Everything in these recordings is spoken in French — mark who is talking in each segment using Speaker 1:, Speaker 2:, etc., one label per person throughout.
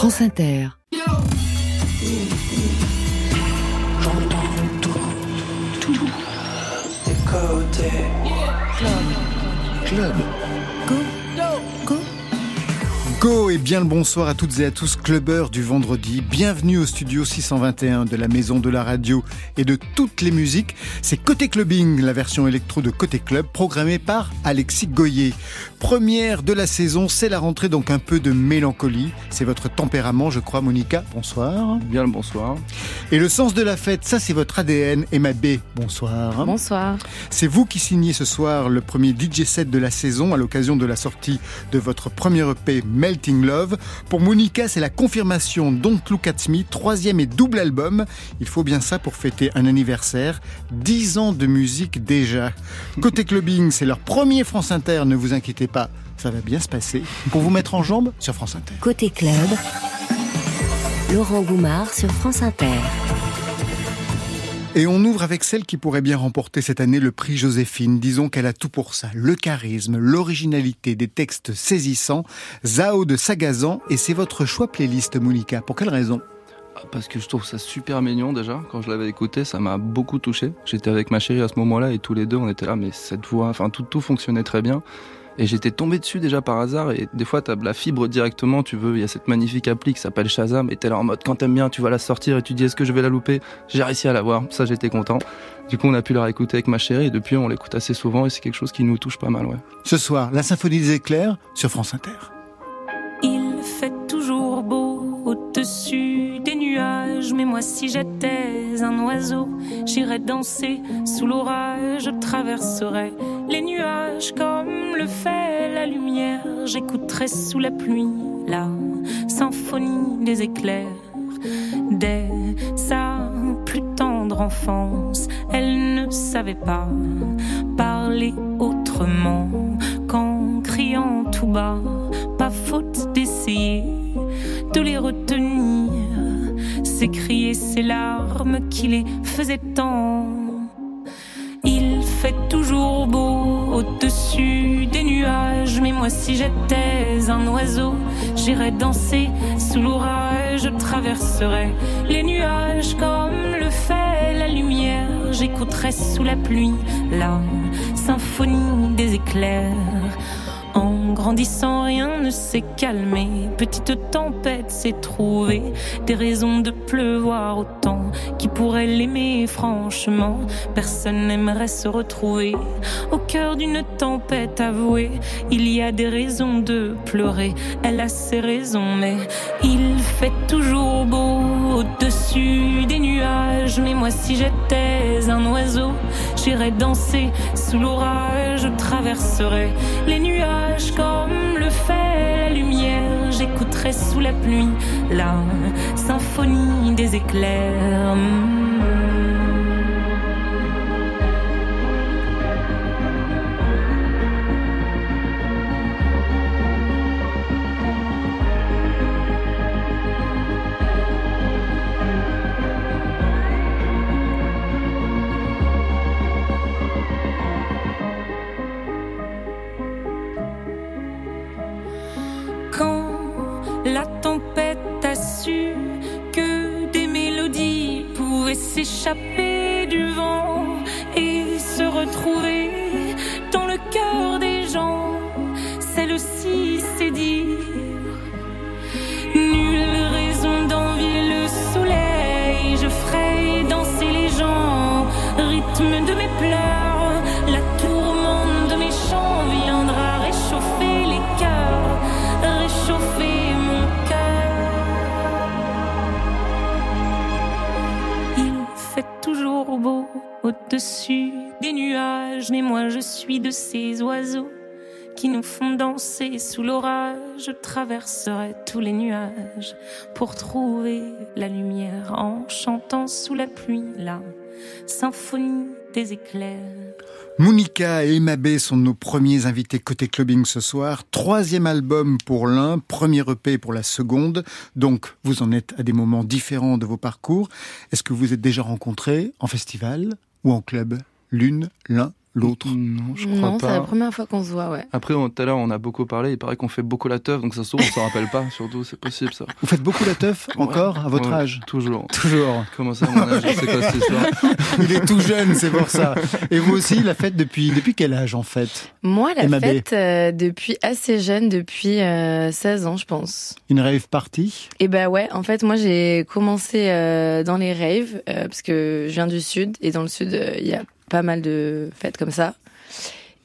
Speaker 1: France Inter.
Speaker 2: Go et bien le bonsoir à toutes et à tous, clubbeurs du vendredi. Bienvenue au studio 621 de la Maison de la Radio et de toutes les musiques. C'est Côté Clubbing, la version électro de Côté Club, programmée par Alexis Goyer. Première de la saison, c'est la rentrée, donc un peu de mélancolie. C'est votre tempérament, je crois, Monica. Bonsoir.
Speaker 3: Bien le bonsoir.
Speaker 2: Et le sens de la fête, ça c'est votre ADN. Emma B, bonsoir.
Speaker 4: Bonsoir.
Speaker 2: C'est vous qui signez ce soir le premier DJ set de la saison à l'occasion de la sortie de votre premier EP Melting Love. Pour Monica, c'est la confirmation Don't Look At Me, troisième et double album. Il faut bien ça pour fêter un anniversaire. Dix ans de musique déjà. Côté clubbing, c'est leur premier France Inter, ne vous inquiétez pas, ça va bien se passer. Pour vous mettre en jambe sur France Inter.
Speaker 1: Côté club, Laurent Goumard sur France Inter.
Speaker 2: Et on ouvre avec celle qui pourrait bien remporter cette année le prix Joséphine. Disons qu'elle a tout pour ça. Le charisme, l'originalité des textes saisissants, Zao de Sagazan, et c'est votre choix playlist, Monica. Pour quelle raison?
Speaker 3: Ah, parce que je trouve ça super mignon déjà. Quand je l'avais écouté, ça m'a beaucoup touché. J'étais avec ma chérie à ce moment-là et tous les deux, on était là, mais cette voix, enfin tout, tout fonctionnait très bien. Et j'étais tombé dessus déjà par hasard. Et des fois, t'as la fibre directement. Tu veux, il y a cette magnifique appli qui s'appelle Shazam. Et t'es là en mode, quand t'aimes bien, tu vas la sortir et tu dis, est-ce que je vais la louper? J'ai réussi à la voir. Ça, j'étais content. Du coup, on a pu la réécouter avec ma chérie. Et depuis, on l'écoute assez souvent. Et c'est quelque chose qui nous touche pas mal, ouais.
Speaker 2: Ce soir, la symphonie des éclairs sur France Inter.
Speaker 5: Il fait toujours beau au-dessus des nuages. Mais moi, si j'étais un oiseau, j'irais danser sous l'orage. Je traverserais les nuages comme fait la lumière. J'écouterais sous la pluie la symphonie des éclairs. Dès sa plus tendre enfance, elle ne savait pas parler autrement qu'en criant tout bas. Pas faute d'essayer de les retenir. S'écrier ses larmes qui les faisaient tant. Il fait toujours beau au-dessus des nuages, mais moi si j'étais un oiseau, j'irais danser sous l'orage, je traverserais les nuages comme le fait la lumière, j'écouterais sous la pluie la symphonie des éclairs. Grandissant, rien ne s'est calmé. Petite tempête s'est trouvée. Des raisons de pleuvoir autant. Qui pourrait l'aimer franchement Personne n'aimerait se retrouver au cœur d'une tempête avouée. Il y a des raisons de pleurer. Elle a ses raisons, mais il fait toujours beau au-dessus des nuages. Mais moi, si j'étais un oiseau, j'irais danser sous l'orage. Je traverserais les nuages comme le fait la lumière. J'écouterai sous la pluie la symphonie des éclairs. Suis de ces oiseaux qui nous font danser sous l'orage. Je traverserai tous les nuages pour trouver la lumière en chantant sous la pluie la symphonie des éclairs.
Speaker 2: Monica et Emma B sont nos premiers invités côté clubbing ce soir. Troisième album pour l'un, premier EP pour la seconde. Donc, vous en êtes à des moments différents de vos parcours. Est-ce que vous êtes déjà rencontrés en festival ou en club L'une, l'un? L'autre
Speaker 3: Non, je crois
Speaker 1: Non,
Speaker 3: pas.
Speaker 1: c'est la première fois qu'on se voit, ouais.
Speaker 3: Après, on- tout à l'heure, on a beaucoup parlé. Il paraît qu'on fait beaucoup la teuf, donc ça se trouve, on s'en rappelle pas. Surtout, c'est possible ça.
Speaker 2: Vous faites beaucoup la teuf encore à votre
Speaker 3: Ouais,
Speaker 2: âge
Speaker 3: Toujours.
Speaker 2: Toujours.
Speaker 3: Comment ça, mon âge C'est quoi cette histoire
Speaker 2: Il est tout jeune, c'est pour ça. Et vous aussi, la fête depuis depuis quel âge en fait
Speaker 1: Moi, la
Speaker 2: MAB.
Speaker 1: fête, euh, depuis assez jeune, depuis euh, 16 ans, je pense.
Speaker 2: Une rave party?
Speaker 1: Et ben ouais, en fait, moi, j'ai commencé euh, dans les raves, euh, parce que je viens du Sud, et dans le Sud, euh, il y a pas mal de fêtes comme ça.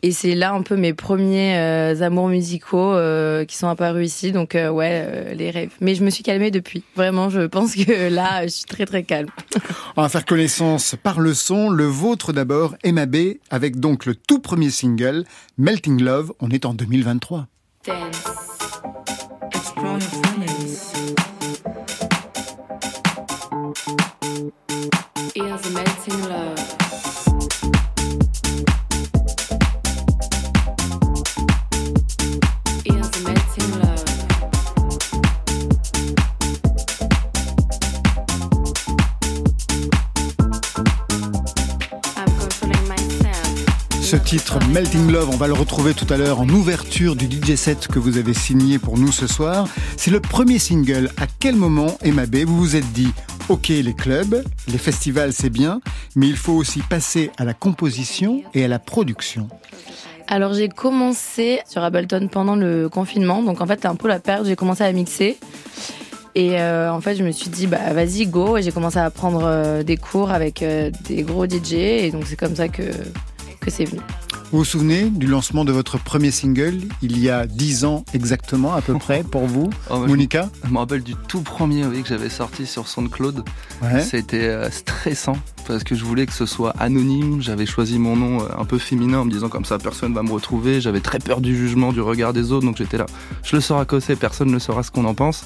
Speaker 1: Et c'est là un peu mes premiers euh, amours musicaux euh, qui sont apparus ici, donc euh, ouais, euh, les raves. Mais je me suis calmée depuis. Vraiment, je pense que là, je suis très très calme.
Speaker 2: On va faire connaissance par le son. Le vôtre d'abord, MAB, avec donc le tout premier single, Melting Love. On est en 2023.
Speaker 4: Dance. Explore your feelings. Ears are melting love.
Speaker 2: Titre, Melting Love, on va le retrouver tout à l'heure en ouverture du DJ set que vous avez signé pour nous ce soir. C'est le premier single. À quel moment, MAB, vous vous êtes dit, ok, les clubs, les festivals, c'est bien, mais il faut aussi passer à la composition et à la production.
Speaker 1: Alors j'ai commencé sur Ableton pendant le confinement, donc en fait c'est un peu la période où j'ai commencé à mixer. Et euh, en fait je me suis dit bah vas-y go et j'ai commencé à prendre euh, des cours avec euh, des gros DJ et donc c'est comme ça que que c'est venu.
Speaker 2: Vous vous souvenez du lancement de votre premier single il y a 10 ans exactement à peu près pour vous,
Speaker 3: Oh,
Speaker 2: Monica
Speaker 3: Je me rappelle du tout premier oui, que j'avais sorti sur SoundCloud.
Speaker 2: Ouais.
Speaker 3: C'était euh, stressant parce que je voulais que ce soit anonyme. J'avais choisi mon nom euh, un peu féminin en me disant comme ça personne va me retrouver. J'avais très peur du jugement, du regard des autres, donc j'étais là. Je le sors à côté, personne ne saura ce qu'on en pense.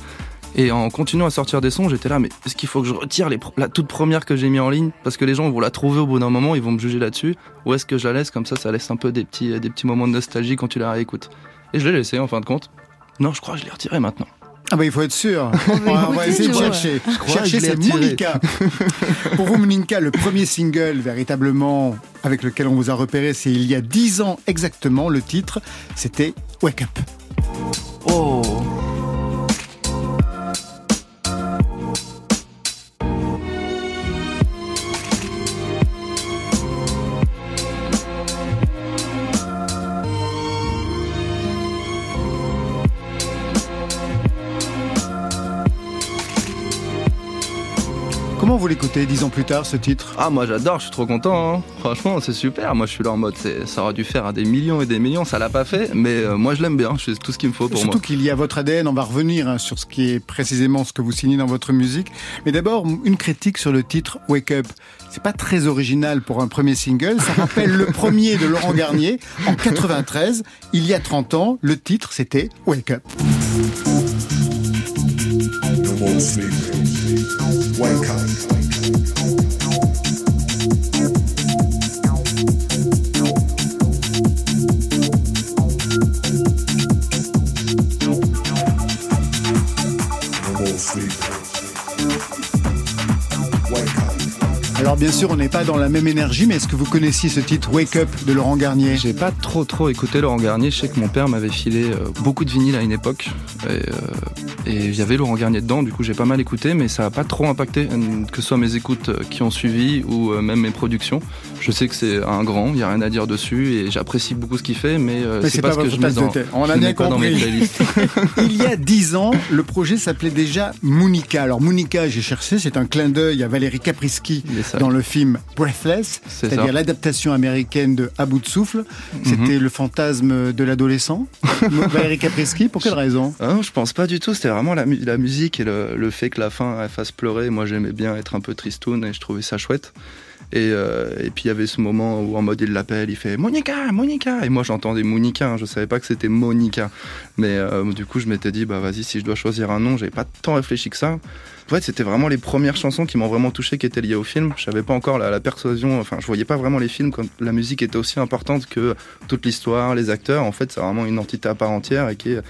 Speaker 3: Et en continuant à sortir des sons, j'étais là, mais est-ce qu'il faut que je retire les la toute première que j'ai mis en ligne? Parce que les gens vont la trouver au bout d'un moment, ils vont me juger là-dessus. Ou est-ce que je la laisse? Comme ça, ça laisse un peu des petits, des petits moments de nostalgie quand tu la réécoutes Et je l'ai laissé en fin de compte. Non, je crois que je l'ai retiré maintenant.
Speaker 2: Ah bah il faut être sûr. on va, on va
Speaker 1: écouter,
Speaker 2: essayer de chercher.
Speaker 3: crois
Speaker 2: Chercher
Speaker 3: je
Speaker 2: c'est
Speaker 3: retiré.
Speaker 2: Monica. Pour vous Monica, le premier single véritablement avec lequel on vous a repéré, c'est il y a 10 ans exactement. Le titre, c'était Wake Up.
Speaker 3: Oh
Speaker 2: Comment vous l'écoutez dix ans plus tard ce titre?
Speaker 3: Ah moi j'adore, je suis trop content. hein. Franchement c'est super. Moi je suis là en mode ça aurait dû faire à des millions et des millions, ça l'a pas fait, mais euh, moi je l'aime bien. C'est tout ce qu'il me faut pour
Speaker 2: Surtout
Speaker 3: moi.
Speaker 2: qu'il y a votre ADN, on va revenir hein, sur ce qui est précisément ce que vous signez dans votre musique. Mais d'abord, une critique sur le titre Wake Up. C'est pas très original pour un premier single, ça rappelle le premier de Laurent Garnier en 93, il y a 30 ans, le titre c'était Wake Up.
Speaker 6: Wake up.
Speaker 2: Alors bien sûr, on n'est pas dans la même énergie, mais est-ce que vous connaissiez ce titre Wake Up de Laurent Garnier?
Speaker 3: J'ai pas trop trop écouté Laurent Garnier. Je sais que mon père m'avait filé euh, beaucoup de vinyles à une époque. Et, euh, et il y avait Laurent Garnier dedans, du coup j'ai pas mal écouté, mais ça a pas trop impacté, euh, que ce soit mes écoutes qui ont suivi ou euh, même mes productions. Je sais que c'est un grand, il y a rien à dire dessus et j'apprécie beaucoup ce qu'il fait, mais, euh,
Speaker 2: Mais
Speaker 3: c'est pas,
Speaker 2: pas
Speaker 3: ce que je mets dans.
Speaker 2: On
Speaker 3: je
Speaker 2: a bien compris. Il y a 10 ans, le projet s'appelait déjà Monica. Alors Monica, j'ai cherché, c'est un clin d'œil à Valérie
Speaker 3: est ça.
Speaker 2: Dans le film Breathless,
Speaker 3: C'est
Speaker 2: c'est-à-dire l'adaptation américaine de À bout de souffle. C'était le fantasme de l'adolescent. Valérie Caprisky, pour quelle raison?
Speaker 3: Ah non, je pense pas du tout. C'était vraiment la, mu- la musique et le, le fait que la fin elle fasse pleurer. Moi, j'aimais bien être un peu tristoun et je trouvais ça chouette. Et, euh, et puis il y avait ce moment où en mode il l'appelle, il fait Monica, Monica. Et moi j'entendais Monica, hein, je savais pas que c'était Monica. Mais euh, du coup je m'étais dit bah vas-y si je dois choisir un nom, j'avais pas tant réfléchi que ça. En fait c'était vraiment les premières chansons qui m'ont vraiment touché qui étaient liées au film. Je savais pas encore la, la persuasion, enfin je voyais pas vraiment les films quand la musique était aussi importante que toute l'histoire, les acteurs. En fait c'est vraiment une entité à part entière et qui est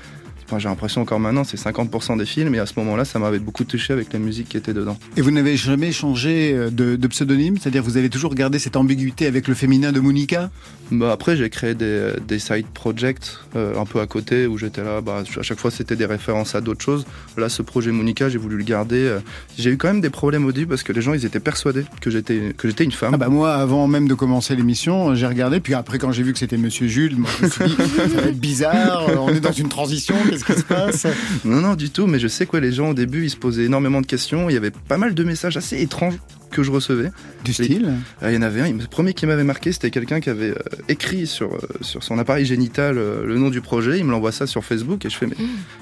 Speaker 3: enfin, j'ai l'impression encore maintenant, c'est 50% des films. Et à ce moment-là, ça m'avait beaucoup touché avec la musique qui était dedans.
Speaker 2: Et vous n'avez jamais changé euh, de, de pseudonyme? C'est-à-dire vous avez toujours gardé cette ambiguïté avec le féminin de Monica?
Speaker 3: Bah, après, j'ai créé des, des side projects euh, un peu à côté où j'étais là. Bah, à chaque fois, c'était des références à d'autres choses. Là, ce projet Monica, j'ai voulu le garder. euh. J'ai eu quand même des problèmes au début parce que les gens, ils étaient persuadés que j'étais une femme.
Speaker 2: Ah bah moi, avant même de commencer l'émission, j'ai regardé, puis après quand j'ai vu que c'était Monsieur Jules, moi, je me suis dit, ça va être bizarre, euh, on est dans une transition, qu'est-ce qui se passe
Speaker 3: Non, non, du tout. Mais je sais quoi, les gens au début, ils se posaient énormément de questions. Il y avait pas mal de messages assez étranges que je recevais.
Speaker 2: Du style?
Speaker 3: Ah, Il y en avait un, le premier qui m'avait marqué, c'était quelqu'un qui avait euh, écrit sur, euh, sur son appareil génital euh, le nom du projet. Il me l'envoie ça sur Facebook et je fais, mais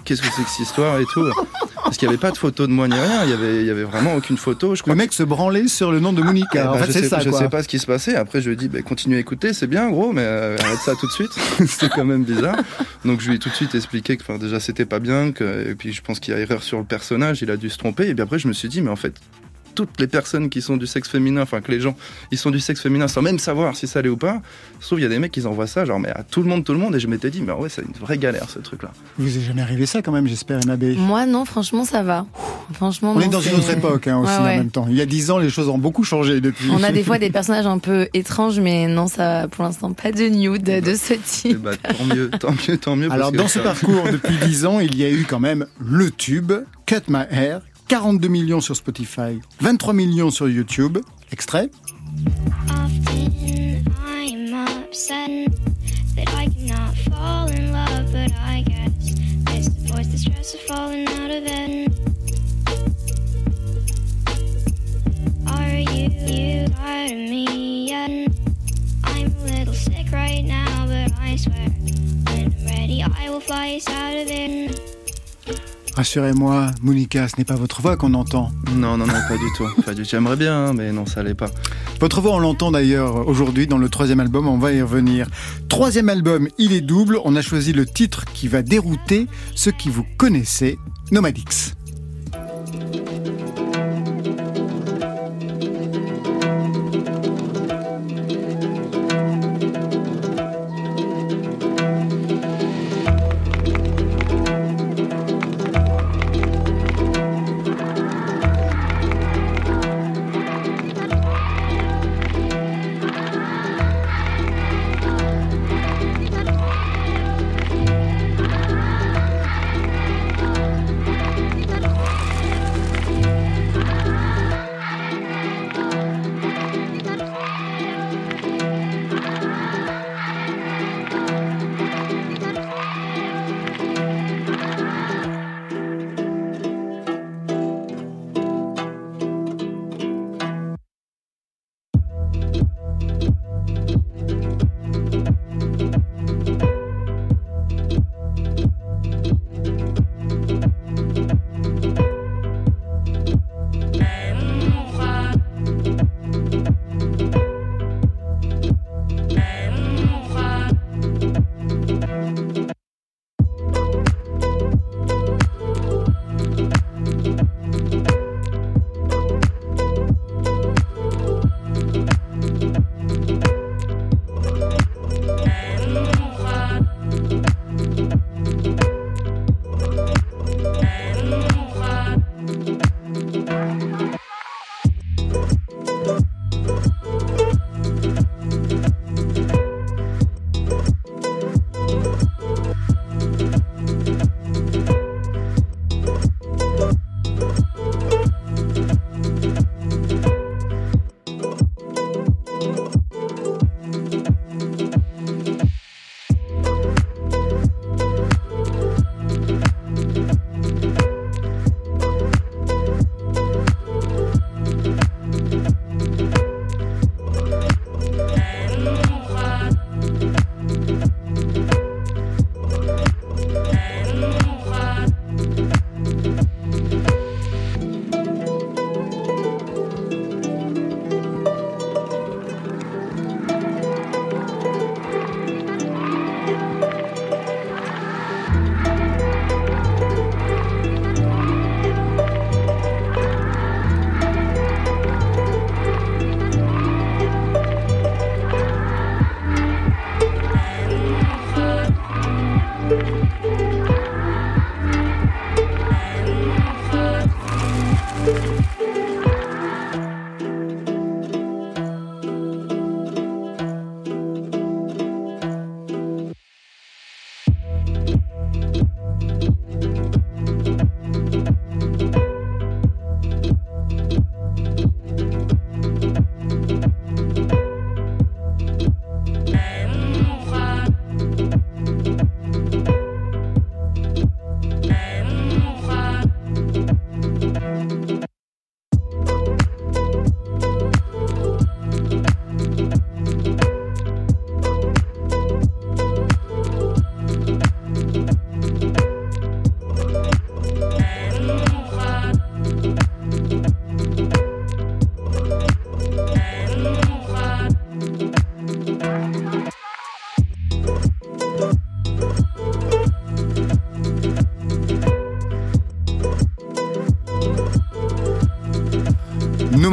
Speaker 3: qu'est-ce que c'est que cette histoire et tout Parce qu'il n'y avait pas de photo de moi ni rien. Il y avait, il y avait vraiment aucune photo. Je crois
Speaker 2: Le mec se branlait sur le nom de Monica. En fait,
Speaker 3: je
Speaker 2: c'est
Speaker 3: sais,
Speaker 2: ça,
Speaker 3: je
Speaker 2: quoi.
Speaker 3: sais pas ce qui se passait. Après, je lui ai dit, bah, continue à écouter, c'est bien, gros, mais euh, arrête ça tout de suite. c'était quand même bizarre. Donc, je lui ai tout de suite expliqué que, enfin, déjà, c'était pas bien. Que, et puis, je pense qu'il y a erreur sur le personnage. Il a dû se tromper. Et puis après, je me suis dit, mais en fait, toutes les personnes qui sont du sexe féminin, enfin que les gens, ils sont du sexe féminin sans même savoir si ça allait ou pas. Sauf il y a des mecs qui envoient ça, genre mais à tout le monde, tout le monde. Et je m'étais dit, mais ouais, c'est une vraie galère ce truc-là.
Speaker 2: Vous est jamais arrivé ça quand même, j'espère, Nabé
Speaker 1: Moi, non, franchement, ça va. Franchement,
Speaker 2: On
Speaker 1: non,
Speaker 2: est dans une autre époque hein, aussi
Speaker 1: Ouais, ouais.
Speaker 2: en même temps. Il y a dix ans, les choses ont beaucoup changé depuis.
Speaker 1: On a des fois des personnages un peu étranges, mais non, ça, pour l'instant, pas de nude de ce type.
Speaker 3: bah, tant mieux, tant mieux, tant mieux. parce
Speaker 2: Alors
Speaker 3: que
Speaker 2: dans ce
Speaker 3: ça-
Speaker 2: parcours depuis 10 ans, il y a eu quand même le tube, Cut My Hair, 42 millions sur Spotify, 23 millions sur YouTube. Extrait Rassurez-moi, Monica, ce n'est pas votre voix qu'on entend.
Speaker 3: Non, non, non, pas du tout. Pas du tout. J'aimerais bien, hein, mais non, ça allait pas.
Speaker 2: Votre voix, on l'entend d'ailleurs aujourd'hui dans le troisième album, on va y revenir. Troisième album, il est double, on a choisi le titre qui va dérouter ceux qui vous connaissez, Nomadix.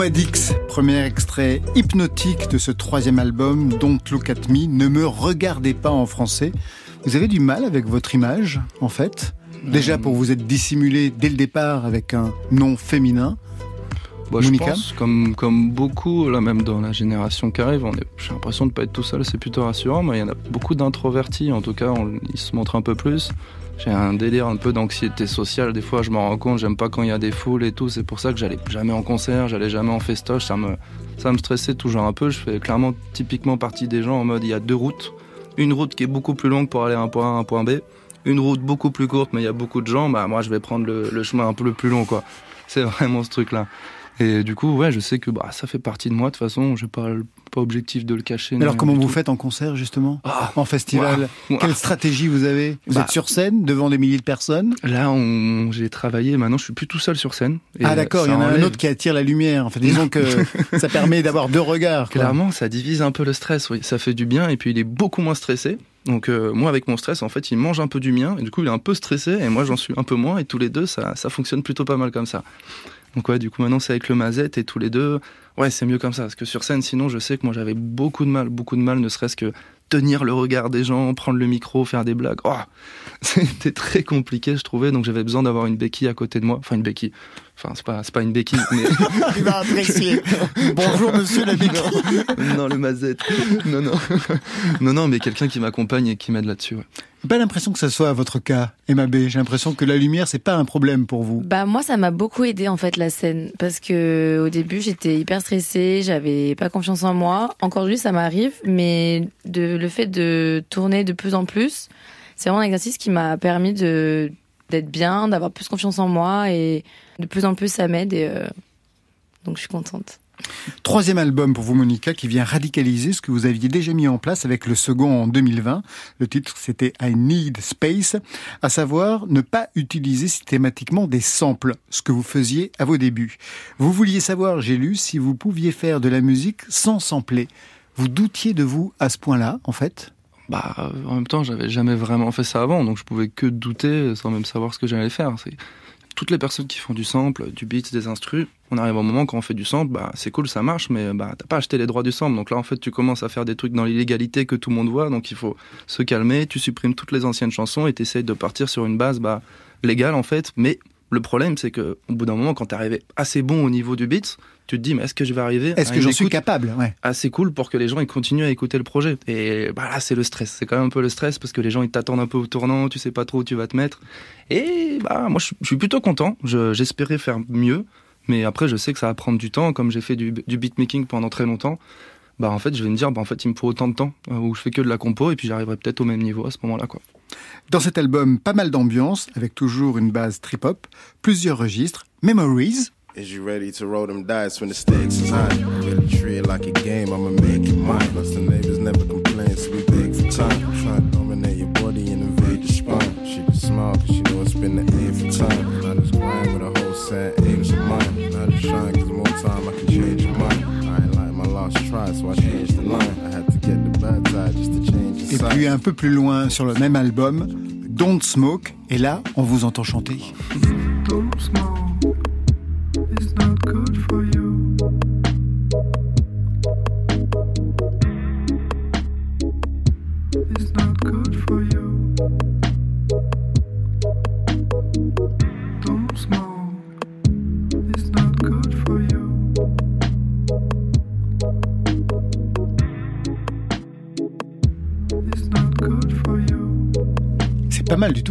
Speaker 2: Nomadix, premier extrait hypnotique de ce troisième album, Don't Look at Me, Ne me regardez pas en français. Vous avez du mal avec votre image, en fait? Déjà pour vous être dissimulé dès le départ avec un nom féminin.
Speaker 3: Bah, je
Speaker 2: Monica?
Speaker 3: pense, comme, comme beaucoup, là même dans la génération qui arrive, j'ai l'impression de pas être tout seul, c'est plutôt rassurant, mais il y en a beaucoup d'introvertis, en tout cas, on- ils se montrent un peu plus. J'ai un délire un peu d'anxiété sociale, des fois je m'en rends compte, j'aime pas quand il y a des foules et tout, c'est pour ça que j'allais jamais en concert, j'allais jamais en festoche, ça me, ça me stressait toujours un peu, je fais clairement typiquement partie des gens en mode il y a deux routes, une route qui est beaucoup plus longue pour aller d'un point A à un point B, une route beaucoup plus courte mais il y a beaucoup de gens, bah moi je vais prendre le, chemin un peu le plus long quoi. C'est vraiment ce truc là. Et du coup, ouais, je sais que bah, ça fait partie de moi. De toute façon, j'ai pas, le- pas objectif de le cacher.
Speaker 2: Alors comment vous faites en concert justement
Speaker 3: Ah,
Speaker 2: En festival. Quelle stratégie vous avez Vous
Speaker 3: Bah.
Speaker 2: êtes sur scène devant des milliers de personnes
Speaker 3: Là, on, j'ai travaillé. Maintenant, je suis plus tout seul sur scène. Et
Speaker 2: Ah d'accord, il y en a un autre qui attire la lumière. Enfin, disons que ça permet d'avoir deux regards. quoi.
Speaker 3: Clairement, ça divise un peu le stress. Oui, ça fait du bien. Et puis, il est beaucoup moins stressé. Donc, euh, moi, avec mon stress, en fait, il mange un peu du mien. Et du coup, il est un peu stressé. Et moi, j'en suis un peu moins. Et tous les deux, ça, ça fonctionne plutôt pas mal comme ça. Donc, ouais, du coup, maintenant, c'est avec le Mazette. Et tous les deux, ouais, c'est mieux comme ça. Parce que sur scène, sinon, je sais que moi, j'avais beaucoup de mal. Beaucoup de mal, ne serait-ce que tenir le regard des gens, prendre le micro, faire des blagues. Oh, c'était très compliqué, je trouvais. Donc, j'avais besoin d'avoir une béquille à côté de moi. Enfin, une béquille. Enfin, c'est pas, c'est pas une béquille, mais.
Speaker 2: Il va apprécier. Bonjour monsieur la béquille.
Speaker 3: non, non, le mazette. Non, non. Non, non, mais quelqu'un qui m'accompagne et qui m'aide là-dessus. ouais.
Speaker 2: Pas l'impression que ça soit votre cas, Emma B. J'ai l'impression que la lumière, c'est pas un problème pour vous.
Speaker 1: Bah moi ça m'a beaucoup aidé en fait la scène parce que au début j'étais hyper stressée, j'avais pas confiance en moi. Encore aujourd'hui ça m'arrive, mais de le fait de tourner de plus en plus, c'est vraiment un exercice qui m'a permis de d'être bien, d'avoir plus confiance en moi et de plus en plus ça m'aide et euh, donc je suis contente.
Speaker 2: Troisième album pour vous, Monica, qui vient radicaliser ce que vous aviez déjà mis en place avec le second en 2020. Le titre, c'était I Need Space, à savoir ne pas utiliser systématiquement des samples, ce que vous faisiez à vos débuts. Vous vouliez savoir, j'ai lu, si vous pouviez faire de la musique sans sampler. Vous doutiez de vous à ce point-là, en fait?
Speaker 3: Bah, en même temps, j'avais jamais vraiment fait ça avant, donc je pouvais que douter sans même savoir ce que j'allais faire. C'est toutes les personnes qui font du sample, du beat, des instrus. On arrive au moment quand on fait du sample, bah c'est cool, ça marche, mais bah t'as pas acheté les droits du sample. Donc là, en fait, tu commences à faire des trucs dans l'illégalité que tout le monde voit, donc il faut se calmer. Tu supprimes toutes les anciennes chansons et t'essayes de partir sur une base bah légale en fait. Mais le problème, c'est que au bout d'un moment, quand t'es arrivé assez bon au niveau du beat, tu te dis mais est-ce que je vais arriver
Speaker 2: Est-ce que j'en suis capable? Ouais.
Speaker 3: assez cool pour que les gens ils continuent à écouter le projet. Et bah là, c'est le stress. C'est quand même un peu le stress parce que les gens ils t'attendent un peu au tournant, tu sais pas trop où tu vas te mettre. Et bah moi, je suis- je suis plutôt content. Je- J'espérais faire mieux, mais après, je sais que ça va prendre du temps. Comme j'ai fait du, du beatmaking pendant très longtemps, bah en fait, je vais me dire, bah en fait, il me faut autant de temps euh, où je fais que de la compo et puis j'arriverai peut-être au même niveau à ce moment-là, quoi.
Speaker 2: Dans cet album, pas mal d'ambiance, avec toujours une base trip-hop, plusieurs registres, Memories,
Speaker 7: Is you ready to roll them dice when the stakes is high? Really treat it like a game, I'ma make it mine. Plus the neighbors never complain, so we beg for time. Try to dominate your body and invade your spine. She just smile, cause she know it's been the aim for time. I just grind with a whole set aims mind. And I just shine, cause more time I can change your mind. I ain't like my last try, so I changed the line. I had to get the bad side just to change the
Speaker 2: et
Speaker 7: side.
Speaker 2: puis un peu plus loin sur le même album, Don't Smoke, et là, on vous entend chanter.
Speaker 8: Don't smoke.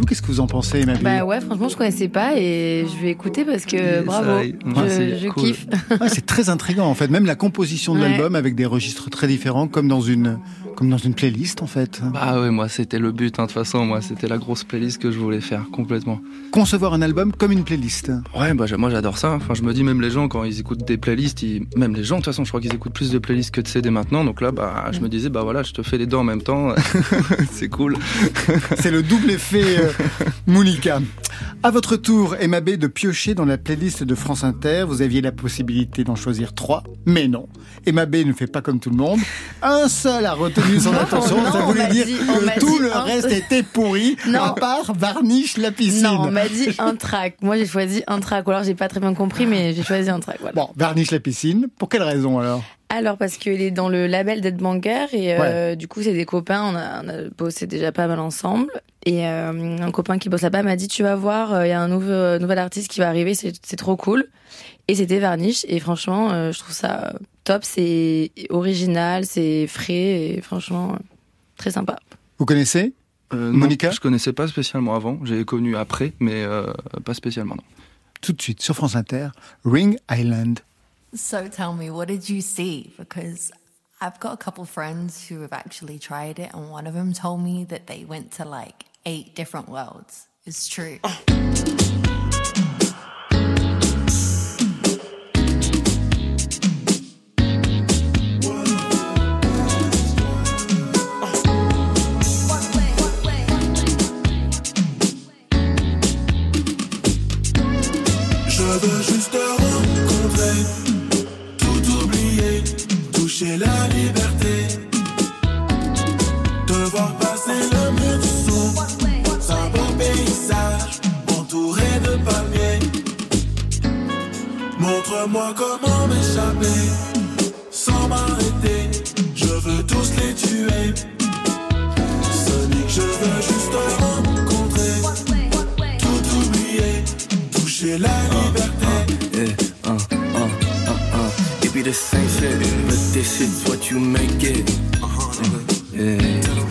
Speaker 2: Tout, qu'est-ce que vous en pensez, Emma
Speaker 1: Bah ouais franchement je connaissais pas et je vais écouter parce que
Speaker 3: Yes,
Speaker 1: bravo, je,
Speaker 3: c'est
Speaker 1: je
Speaker 3: cool.
Speaker 1: kiffe.
Speaker 2: Ouais, C'est très intriguant en fait, même la composition de
Speaker 1: Ouais.
Speaker 2: l'album avec des registres très différents, comme dans une, comme dans une playlist en fait.
Speaker 3: Bah ouais, moi, c'était le but, hein, de toute façon. Moi, c'était la grosse playlist que je voulais faire complètement.
Speaker 2: Concevoir un album comme une playlist.
Speaker 3: Ouais, bah, moi j'adore ça. Enfin, je me dis, même les gens, quand ils écoutent des playlists, ils- même les gens, de toute façon, je crois qu'ils écoutent plus de playlists que de CD maintenant. Donc là, bah, je me disais, bah voilà, je te fais les deux en même temps. c'est cool.
Speaker 2: C'est le double effet euh, Monica. À votre tour, Emma B, de piocher dans la playlist de France Inter. Vous aviez la possibilité d'en choisir trois, mais non. Emma B ne fait pas comme tout le monde. Un seul à retenir retenu son attention.
Speaker 1: non,
Speaker 2: ça
Speaker 1: on
Speaker 2: voulait
Speaker 1: m'a
Speaker 2: dire
Speaker 1: dit-
Speaker 2: que tout le
Speaker 1: un-
Speaker 2: reste était pourri,
Speaker 1: Non.
Speaker 2: à part Varnish la piscine.
Speaker 1: Non, on m'a dit un track. Moi, j'ai choisi un track. Ou alors, j'ai pas très bien compris, mais j'ai choisi un track. Voilà.
Speaker 2: Bon, Varnish la piscine. Pour quelle raison alors?
Speaker 1: Alors, parce qu'il est dans le label Dead Banger et euh, du coup, c'est des copains. On a, on a bossé déjà pas mal ensemble. Et euh, un copain qui bosse là-bas m'a dit Tu vas voir, euh, il y a un nouveau, nouvel artiste qui va arriver, c'est trop cool. Et c'était Varnish. Et franchement, euh, je trouve ça top. C'est original, c'est frais et franchement, euh, très sympa.
Speaker 2: Vous connaissez
Speaker 3: Euh, non,
Speaker 2: Monica?
Speaker 3: Je connaissais pas spécialement avant. J'ai connu après, mais euh, pas spécialement. Non.
Speaker 2: Tout de suite sur France Inter, Ring Island.
Speaker 9: So tell me, what did you see? Because I've got a couple friends who have actually tried it, and one of them told me that they went to like eight different worlds. It's true.
Speaker 6: Je veux juste te rencontrer, tout oublier, toucher la liberté. Te voir passer le mur du son, un beau paysage, entouré de palmiers. Montre-moi comment m'échapper, sans m'arrêter, je veux tous les tuer. Sonic, je veux juste te toucher la liberté.
Speaker 10: Yeah, uh, uh, uh, uh. It be the same shit, but this shit's what you make it. Yeah.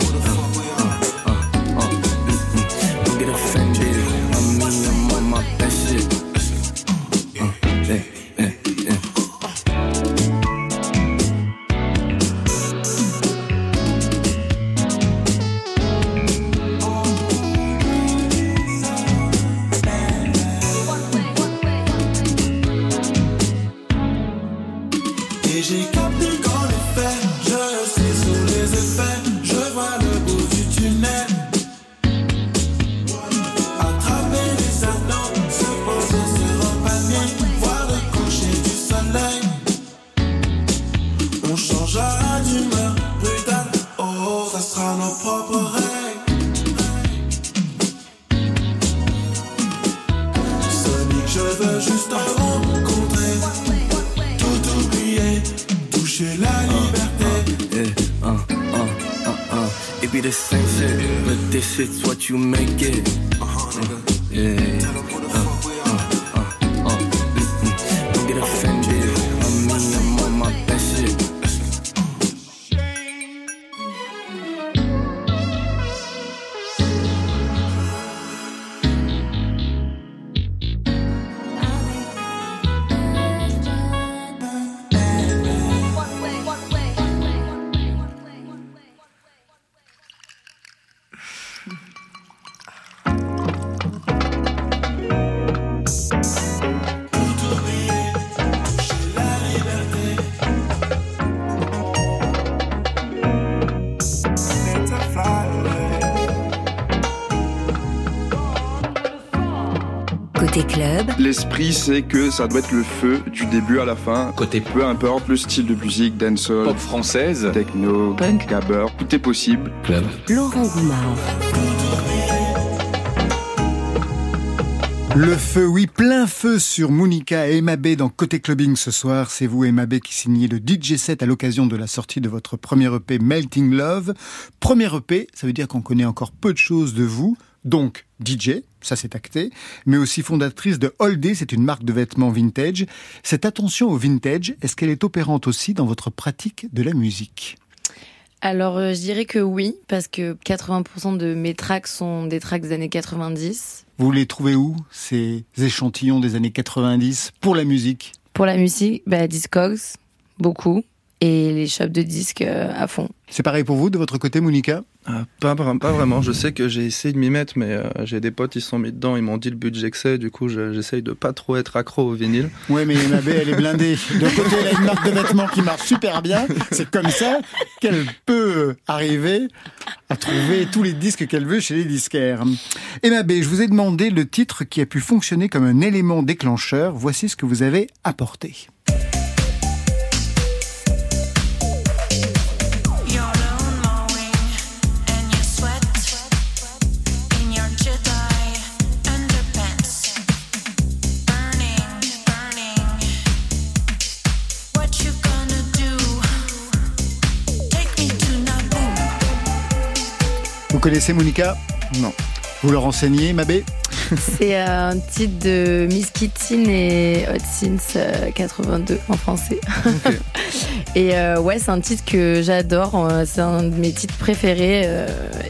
Speaker 11: L'esprit, c'est que ça doit être le feu du début à la fin. Côté peu importe le style de musique, dancehall, pop française, techno, punk, gabber, tout est possible. Club.
Speaker 12: Laurent Goumard.
Speaker 2: Le feu, oui, plein feu sur Monica et Emma B dans Côté Clubbing ce soir. C'est vous, Emma B, qui signez le DJ set à l'occasion de la sortie de votre premier EP Melting Love. Premier EP, ça veut dire qu'on connaît encore peu de choses de vous. Donc, DJ, ça c'est acté, mais aussi fondatrice de Day, c'est une marque de vêtements vintage. Cette attention au vintage, est-ce qu'elle est opérante aussi dans votre pratique de la musique?
Speaker 1: Alors, euh, je dirais que oui, parce que 80% de mes tracks sont des tracks des années 90.
Speaker 2: Vous les trouvez où, ces échantillons des années 90 pour la musique?
Speaker 1: Pour la musique, bah, Discogs, beaucoup. Et les shops de disques euh, à fond.
Speaker 2: C'est pareil pour vous, de votre côté, Monica?
Speaker 3: Ah, pas, vra- pas vraiment. Je sais que j'ai essayé de m'y mettre, mais euh, j'ai des potes, ils se sont mis dedans, ils m'ont dit le budget que c'est. Du coup, je- j'essaye de pas trop être accro au vinyle.
Speaker 2: Ouais, mais Emma B, elle est blindée. D'un côté, elle a une marque de vêtements qui marche super bien. C'est comme ça qu'elle peut arriver à trouver tous les disques qu'elle veut chez les disquaires. Emma B, je vous ai demandé le titre qui a pu fonctionner comme un élément déclencheur. Voici ce que vous avez apporté. Connaissez Monica
Speaker 3: Non.
Speaker 2: Vous le renseignez, Mabé
Speaker 1: C'est un titre de Miss Kittin et Hot Sins euh, 82 en français. et euh, ouais, c'est un titre que j'adore. euh, C'est un de mes titres préférés. euh,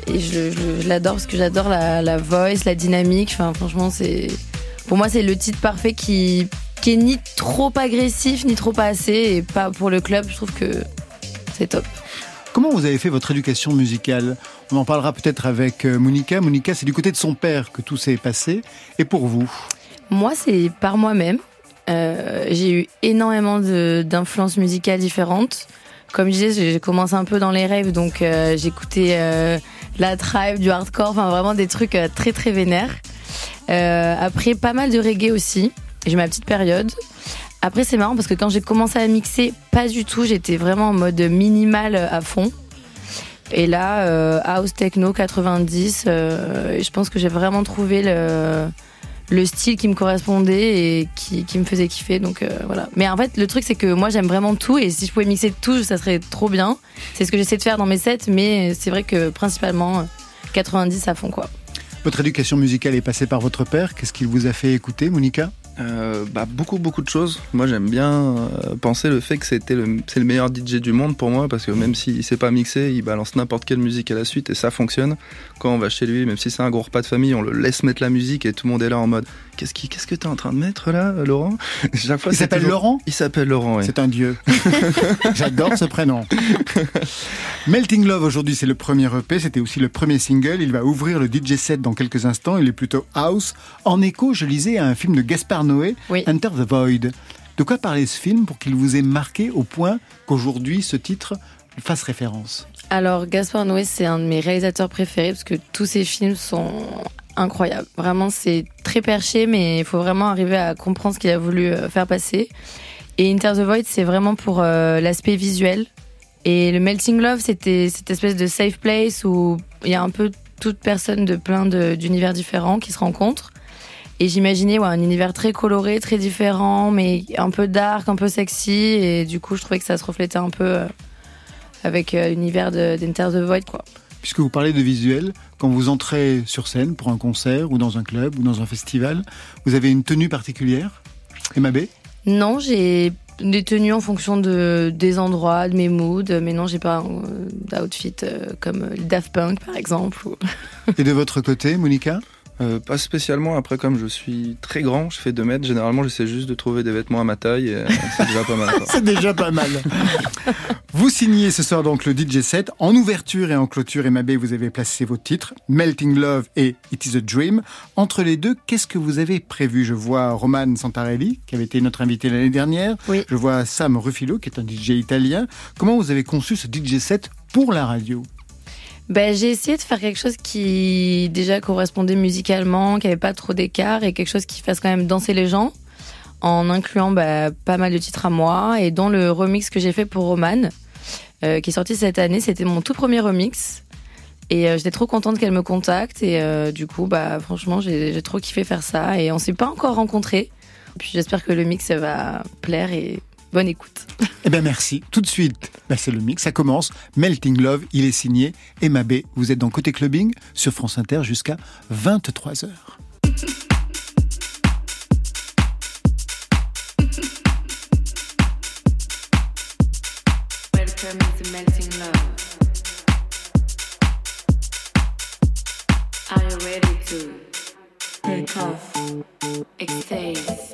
Speaker 1: et je, je- je l'adore parce que j'adore la, la voice, la dynamique. Enfin, franchement, c'est. Pour moi, c'est le titre parfait qui, qui est ni trop agressif, ni trop pas assez. Et pas pour le club, je trouve que c'est top.
Speaker 2: Comment vous avez fait votre éducation musicale? On en parlera peut-être avec euh, Monica. Monica, c'est du côté de son père que tout s'est passé. Et pour vous?
Speaker 1: Moi, c'est par moi-même. Euh, j'ai eu énormément d'influences musicales différentes. Comme je disais, j'ai commencé un peu dans les rêves, donc euh, j'écoutais la tribe, du hardcore, enfin vraiment des trucs très très vénères. Après, pas mal de reggae aussi. J'ai ma petite période. Après, c'est marrant parce que quand j'ai commencé à mixer, pas du tout. J'étais vraiment en mode minimal à fond. Et là, euh, house techno 90, euh, je pense que j'ai vraiment trouvé le, le style qui me correspondait et qui, me faisait kiffer. Donc euh, voilà. Mais en fait, le truc, c'est que moi, j'aime vraiment tout et si je pouvais mixer tout, ça serait trop bien. C'est ce que j'essaie de faire dans mes sets, mais c'est vrai que principalement euh, 90 à fond quoi.
Speaker 2: Votre éducation musicale est passée par votre père. Qu'est-ce qu'il vous a fait écouter, Monica?
Speaker 3: Euh, bah, beaucoup beaucoup de choses. Moi j'aime bien euh, penser le fait que c'était le c'est le meilleur DJ du monde pour moi parce que même s'il sait pas mixer, il balance n'importe quelle musique à la suite et ça fonctionne. Quand on va chez lui, même si c'est un gros repas de famille, on le laisse mettre la musique et tout le monde est là en mode qu'est-ce qui qu'est-ce que t'es en train de mettre là, Laurent? Chaque fois,
Speaker 2: Il
Speaker 3: c'est
Speaker 2: s'appelle
Speaker 3: toujours-
Speaker 2: Laurent?
Speaker 3: Il s'appelle Laurent. oui.
Speaker 2: C'est un dieu. J'adore ce prénom. Melting Love aujourd'hui c'est le premier EP, c'était aussi le premier single. Il va ouvrir le DJ set dans quelques instants. Il est plutôt house. En écho, je lisais à un film de Gaspard Noé, Enter the Void. De quoi parlait ce film pour qu'il vous ait marqué au point qu'aujourd'hui ce titre fasse référence?
Speaker 1: Alors Gaspard Noé, c'est un de mes réalisateurs préférés parce que tous ses films sont incroyables. Vraiment, c'est très perché, mais il faut vraiment arriver à comprendre ce qu'il a voulu euh, faire passer. Et Inter the Void, c'est vraiment pour euh, l'aspect visuel. Et le Melting Love, c'était cette espèce de safe place où il y a un peu toute personne de plein d'univers différents qui se rencontrent. Et j'imaginais ouais, un univers très coloré, très différent, mais un peu dark, un peu sexy. Et du coup, je trouvais que ça se reflétait un peu euh, avec euh, l'univers de- d'Enter the Void, quoi.
Speaker 2: Puisque vous parlez de visuel, quand vous entrez sur scène pour un concert ou dans un club ou dans un festival, vous avez une tenue particulière Emma B
Speaker 1: Non, j'ai des tenues en fonction de, des endroits, de mes moods, mais non, j'ai pas euh, d'outfit euh, comme les Daft Punk, par exemple.
Speaker 2: Et de votre côté, Monica?
Speaker 3: Euh, pas spécialement. Après, comme je suis très grand, je fais 2 mètres. Généralement, j'essaie juste de trouver des vêtements à ma taille. Et, euh, c'est déjà pas mal.
Speaker 2: C'est déjà pas mal. Vous signez ce soir donc le DJ set. En ouverture et en clôture, Emma B, vous avez placé vos titres, Melting Love et It is a Dream. Entre les deux, qu'est-ce que vous avez prévu? Je vois Roman Santarelli, qui avait été notre invité l'année dernière. Je vois Sam Ruffilo, qui est un DJ italien. Comment vous avez conçu ce DJ set pour la radio?
Speaker 1: Ben, j'ai essayé de faire quelque chose qui déjà correspondait musicalement, qui avait pas trop d'écart et quelque chose qui fasse quand même danser les gens en incluant bah, pas mal de titres à moi et dont le remix que j'ai fait pour Roman euh, qui est sorti cette année, c'était mon tout premier remix et euh, j'étais trop contente qu'elle me contacte et euh, du coup bah franchement j'ai trop kiffé faire ça et on s'est pas encore rencontrés. Puis j'espère que le mix va plaire et bonne écoute.
Speaker 2: Eh bien merci. Tout de suite, bah, c'est le mix, ça commence. Melting Love, il est signé. Emma B, vous êtes dans Côté Clubbing sur France Inter jusqu'à 23h.
Speaker 4: Welcome to melting love. Are you ready to take off, extase,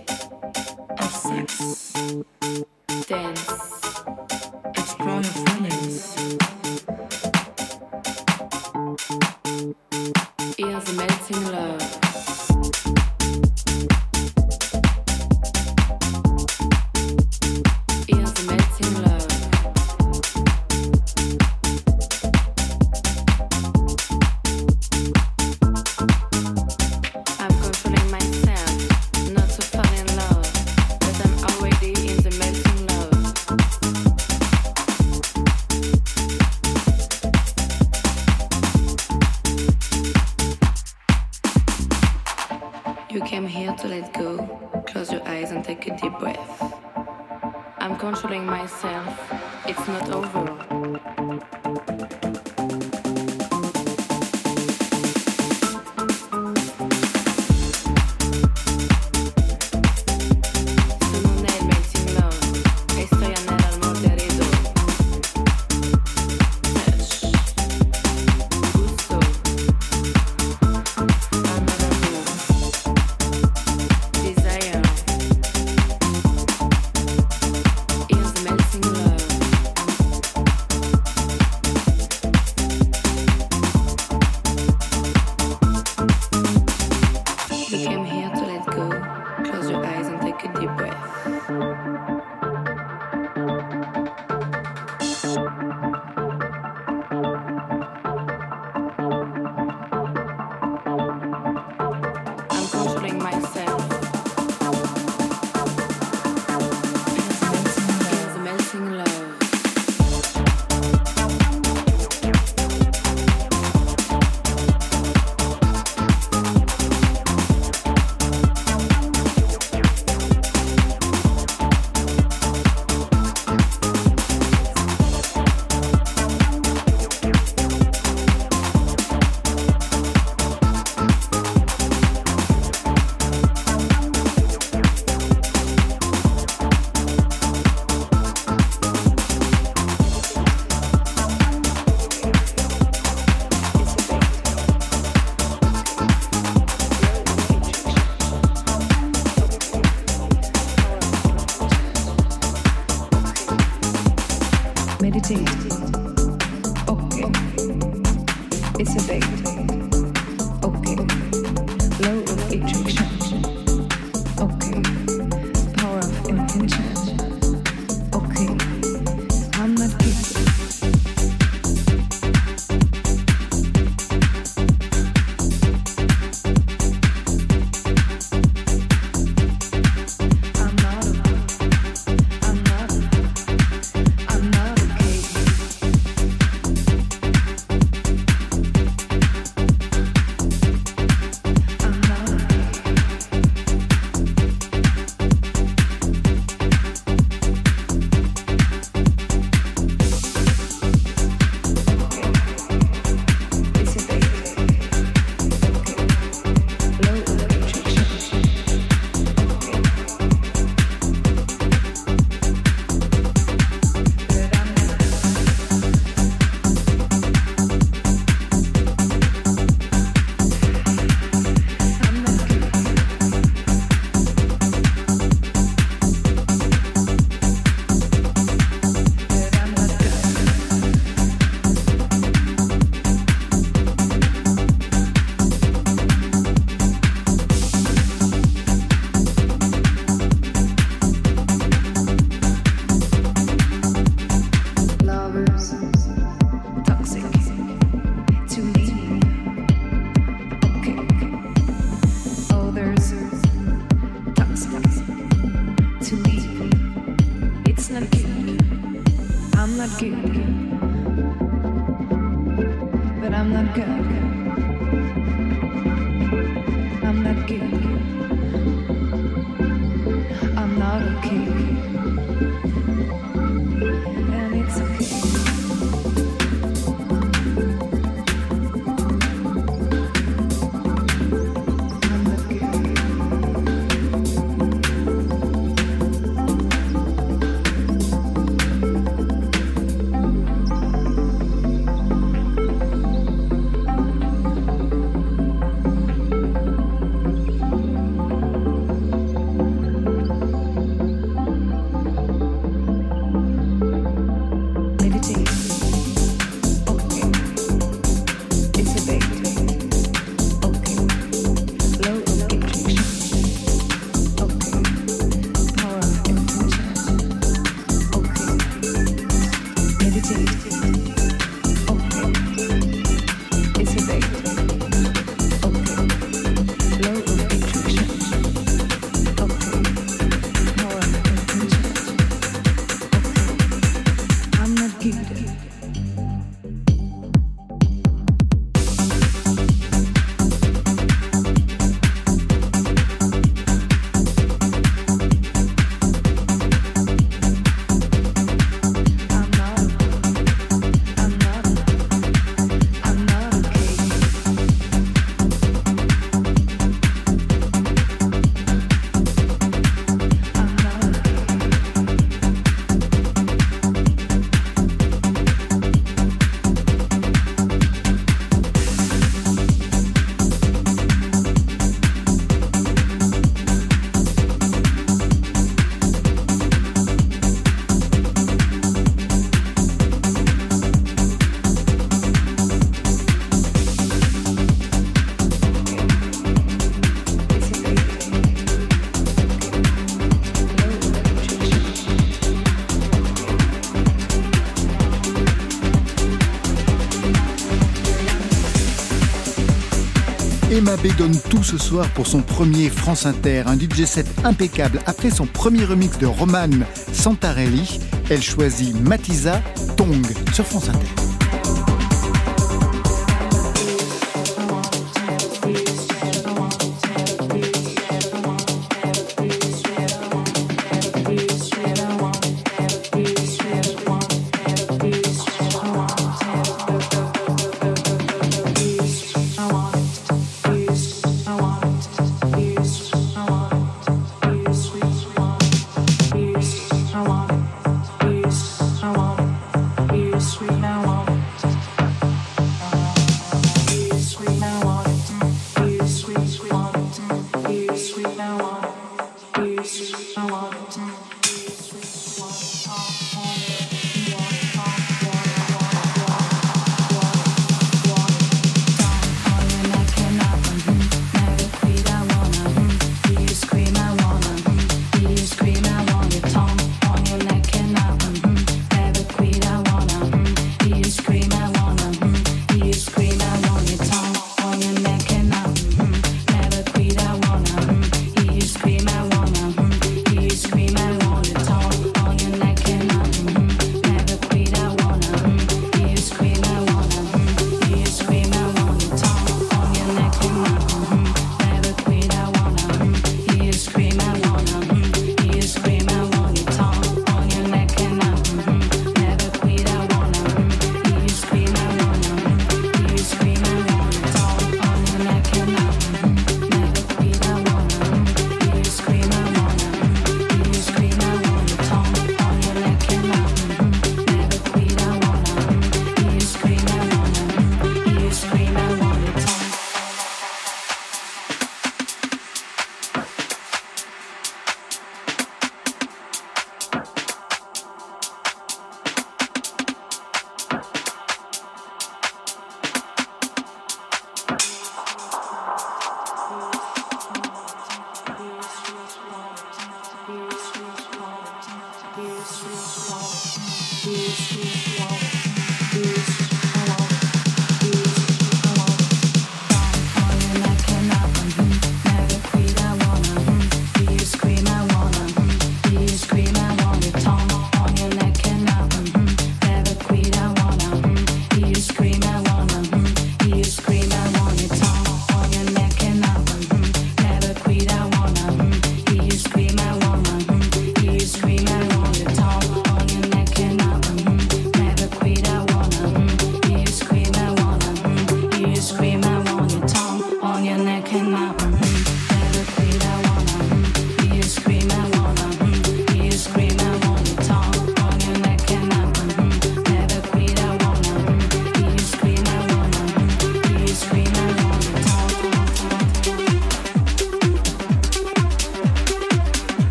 Speaker 2: Mbappé donne tout ce soir pour son premier France Inter, un DJ set impeccable. Après son premier remix de Roman Santarelli, elle choisit Matiza Tong sur France Inter.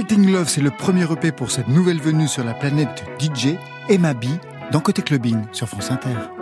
Speaker 2: Melting Love, c'est le premier EP pour cette nouvelle venue sur la planète DJ, Emma B, dans Côté Clubbing sur France Inter.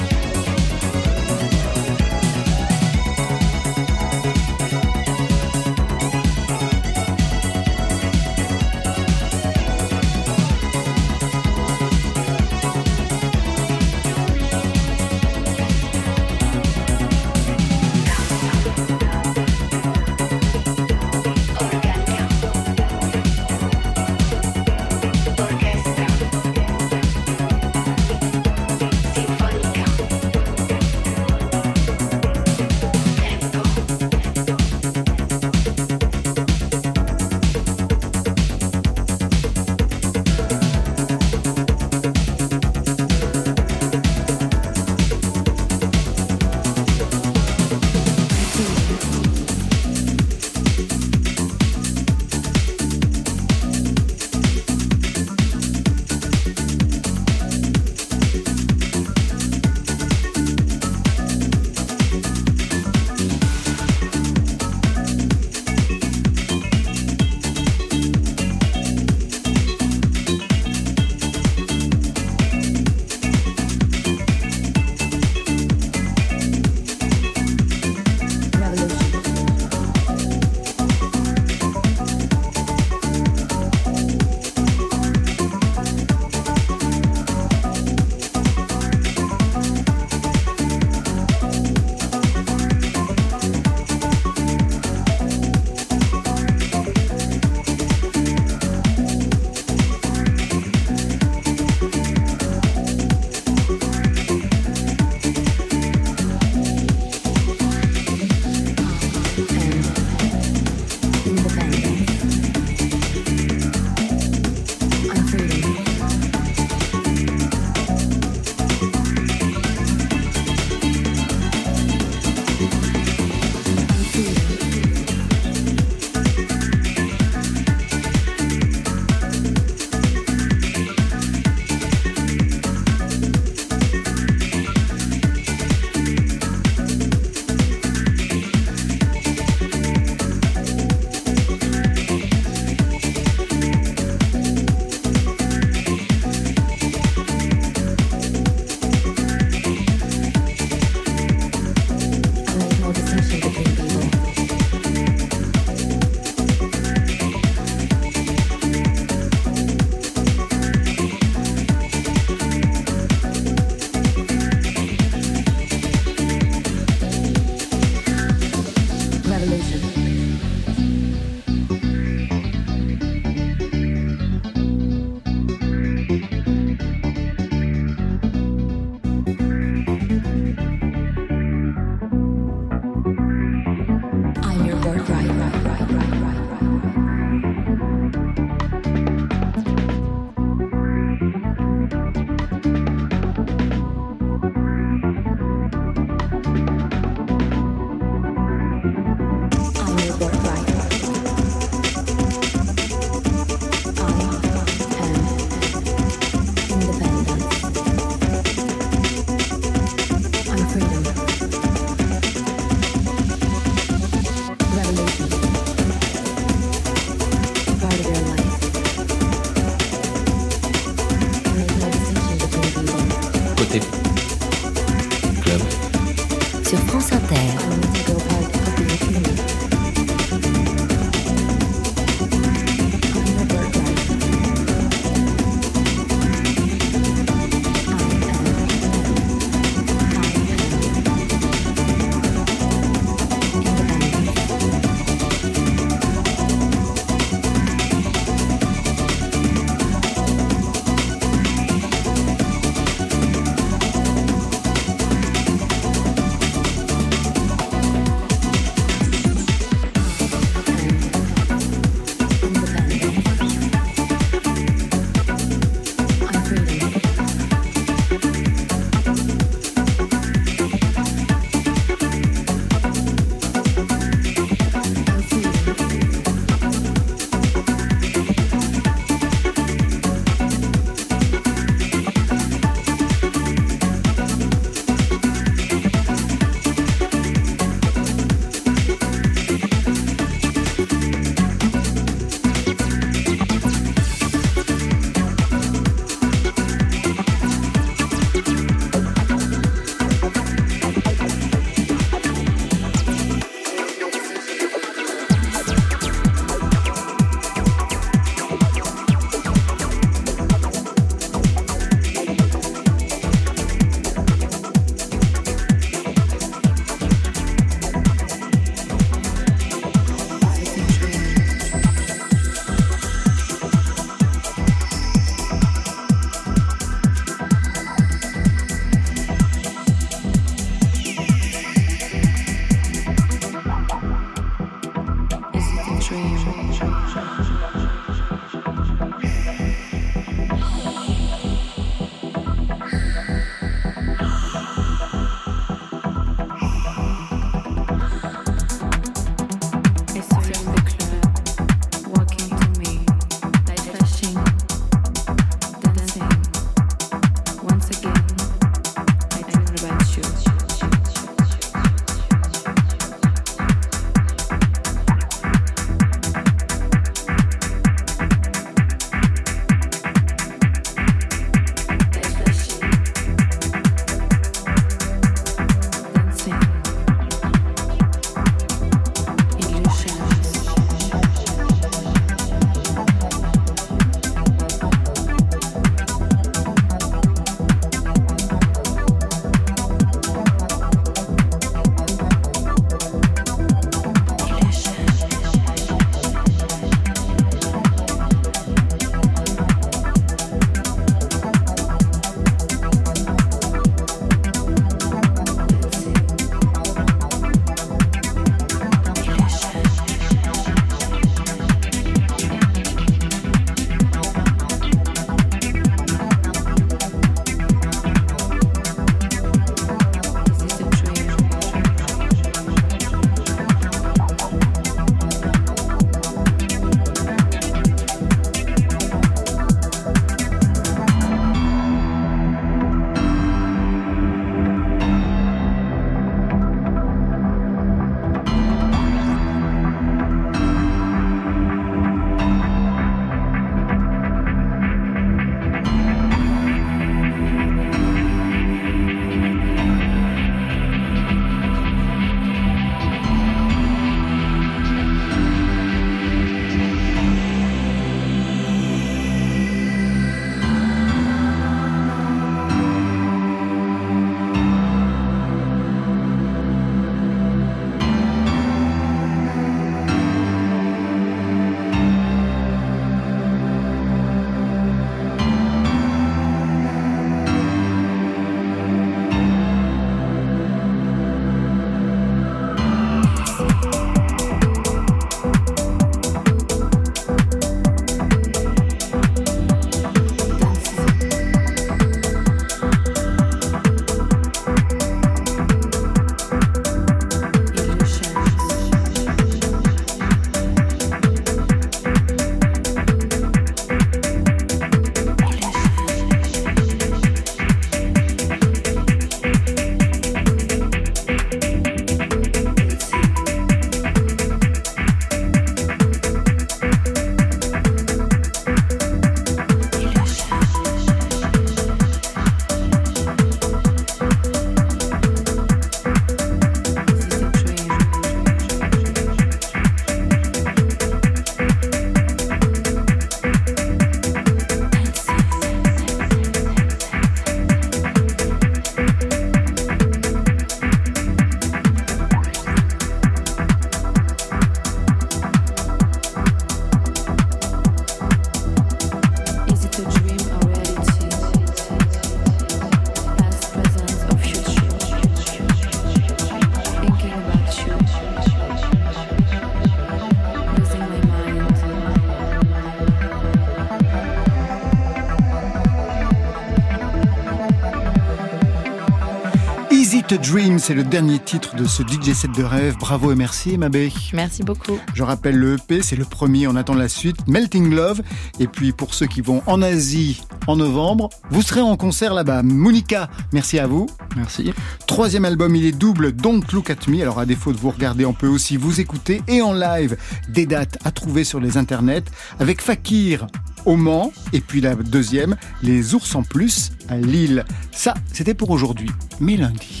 Speaker 4: Dream,
Speaker 2: c'est le dernier titre de ce DJ set de rêve. Bravo et merci, Mabé.
Speaker 1: Merci beaucoup.
Speaker 2: Je rappelle le EP, c'est le premier, on attend la suite. Melting Love. Et puis pour ceux qui vont en Asie en novembre, vous serez en concert là-bas. Monica, merci à vous.
Speaker 3: Merci.
Speaker 2: Troisième album, il est double, Don't Look at Me. Alors à défaut de vous regarder, on peut aussi vous écouter et en live. Des dates à trouver sur les internets avec Fakir au Mans et puis la deuxième, Les Ours en Plus à Lille. Ça, c'était pour aujourd'hui. Mais lundi.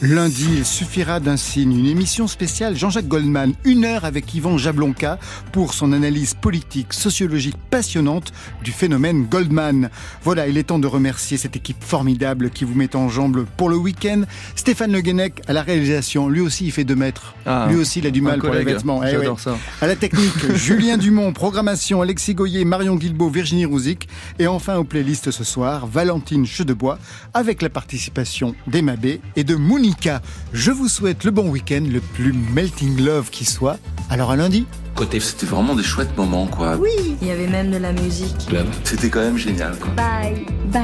Speaker 2: Lundi, il suffira d'un signe, une émission spéciale Jean-Jacques Goldman, une heure avec Yvan Jablonka pour son analyse politique, sociologique passionnante du phénomène Goldman. Voilà, il est temps de remercier cette équipe formidable qui vous met en jambes pour le week-end. Stéphane Le Guenec à la réalisation, lui aussi il fait 2 mètres.
Speaker 3: Ah,
Speaker 2: lui aussi il a du mal pour les vêtements. Eh ouais.
Speaker 3: ça.
Speaker 2: À la technique, Julien Dumont, programmation, Alexis Goyer, Marion Guilbeault, Virginie Rouzic. Et enfin aux playlists ce soir, Valentine Chedebois avec la participation d'Emma B et de Monica. Je vous souhaite le bon week-end, le plus melting love qui soit. Alors à lundi.
Speaker 13: Côté, c'était vraiment des chouettes moments, quoi.
Speaker 14: Oui, il y avait même de la musique.
Speaker 13: C'était quand même génial, quoi.
Speaker 14: Bye, bye.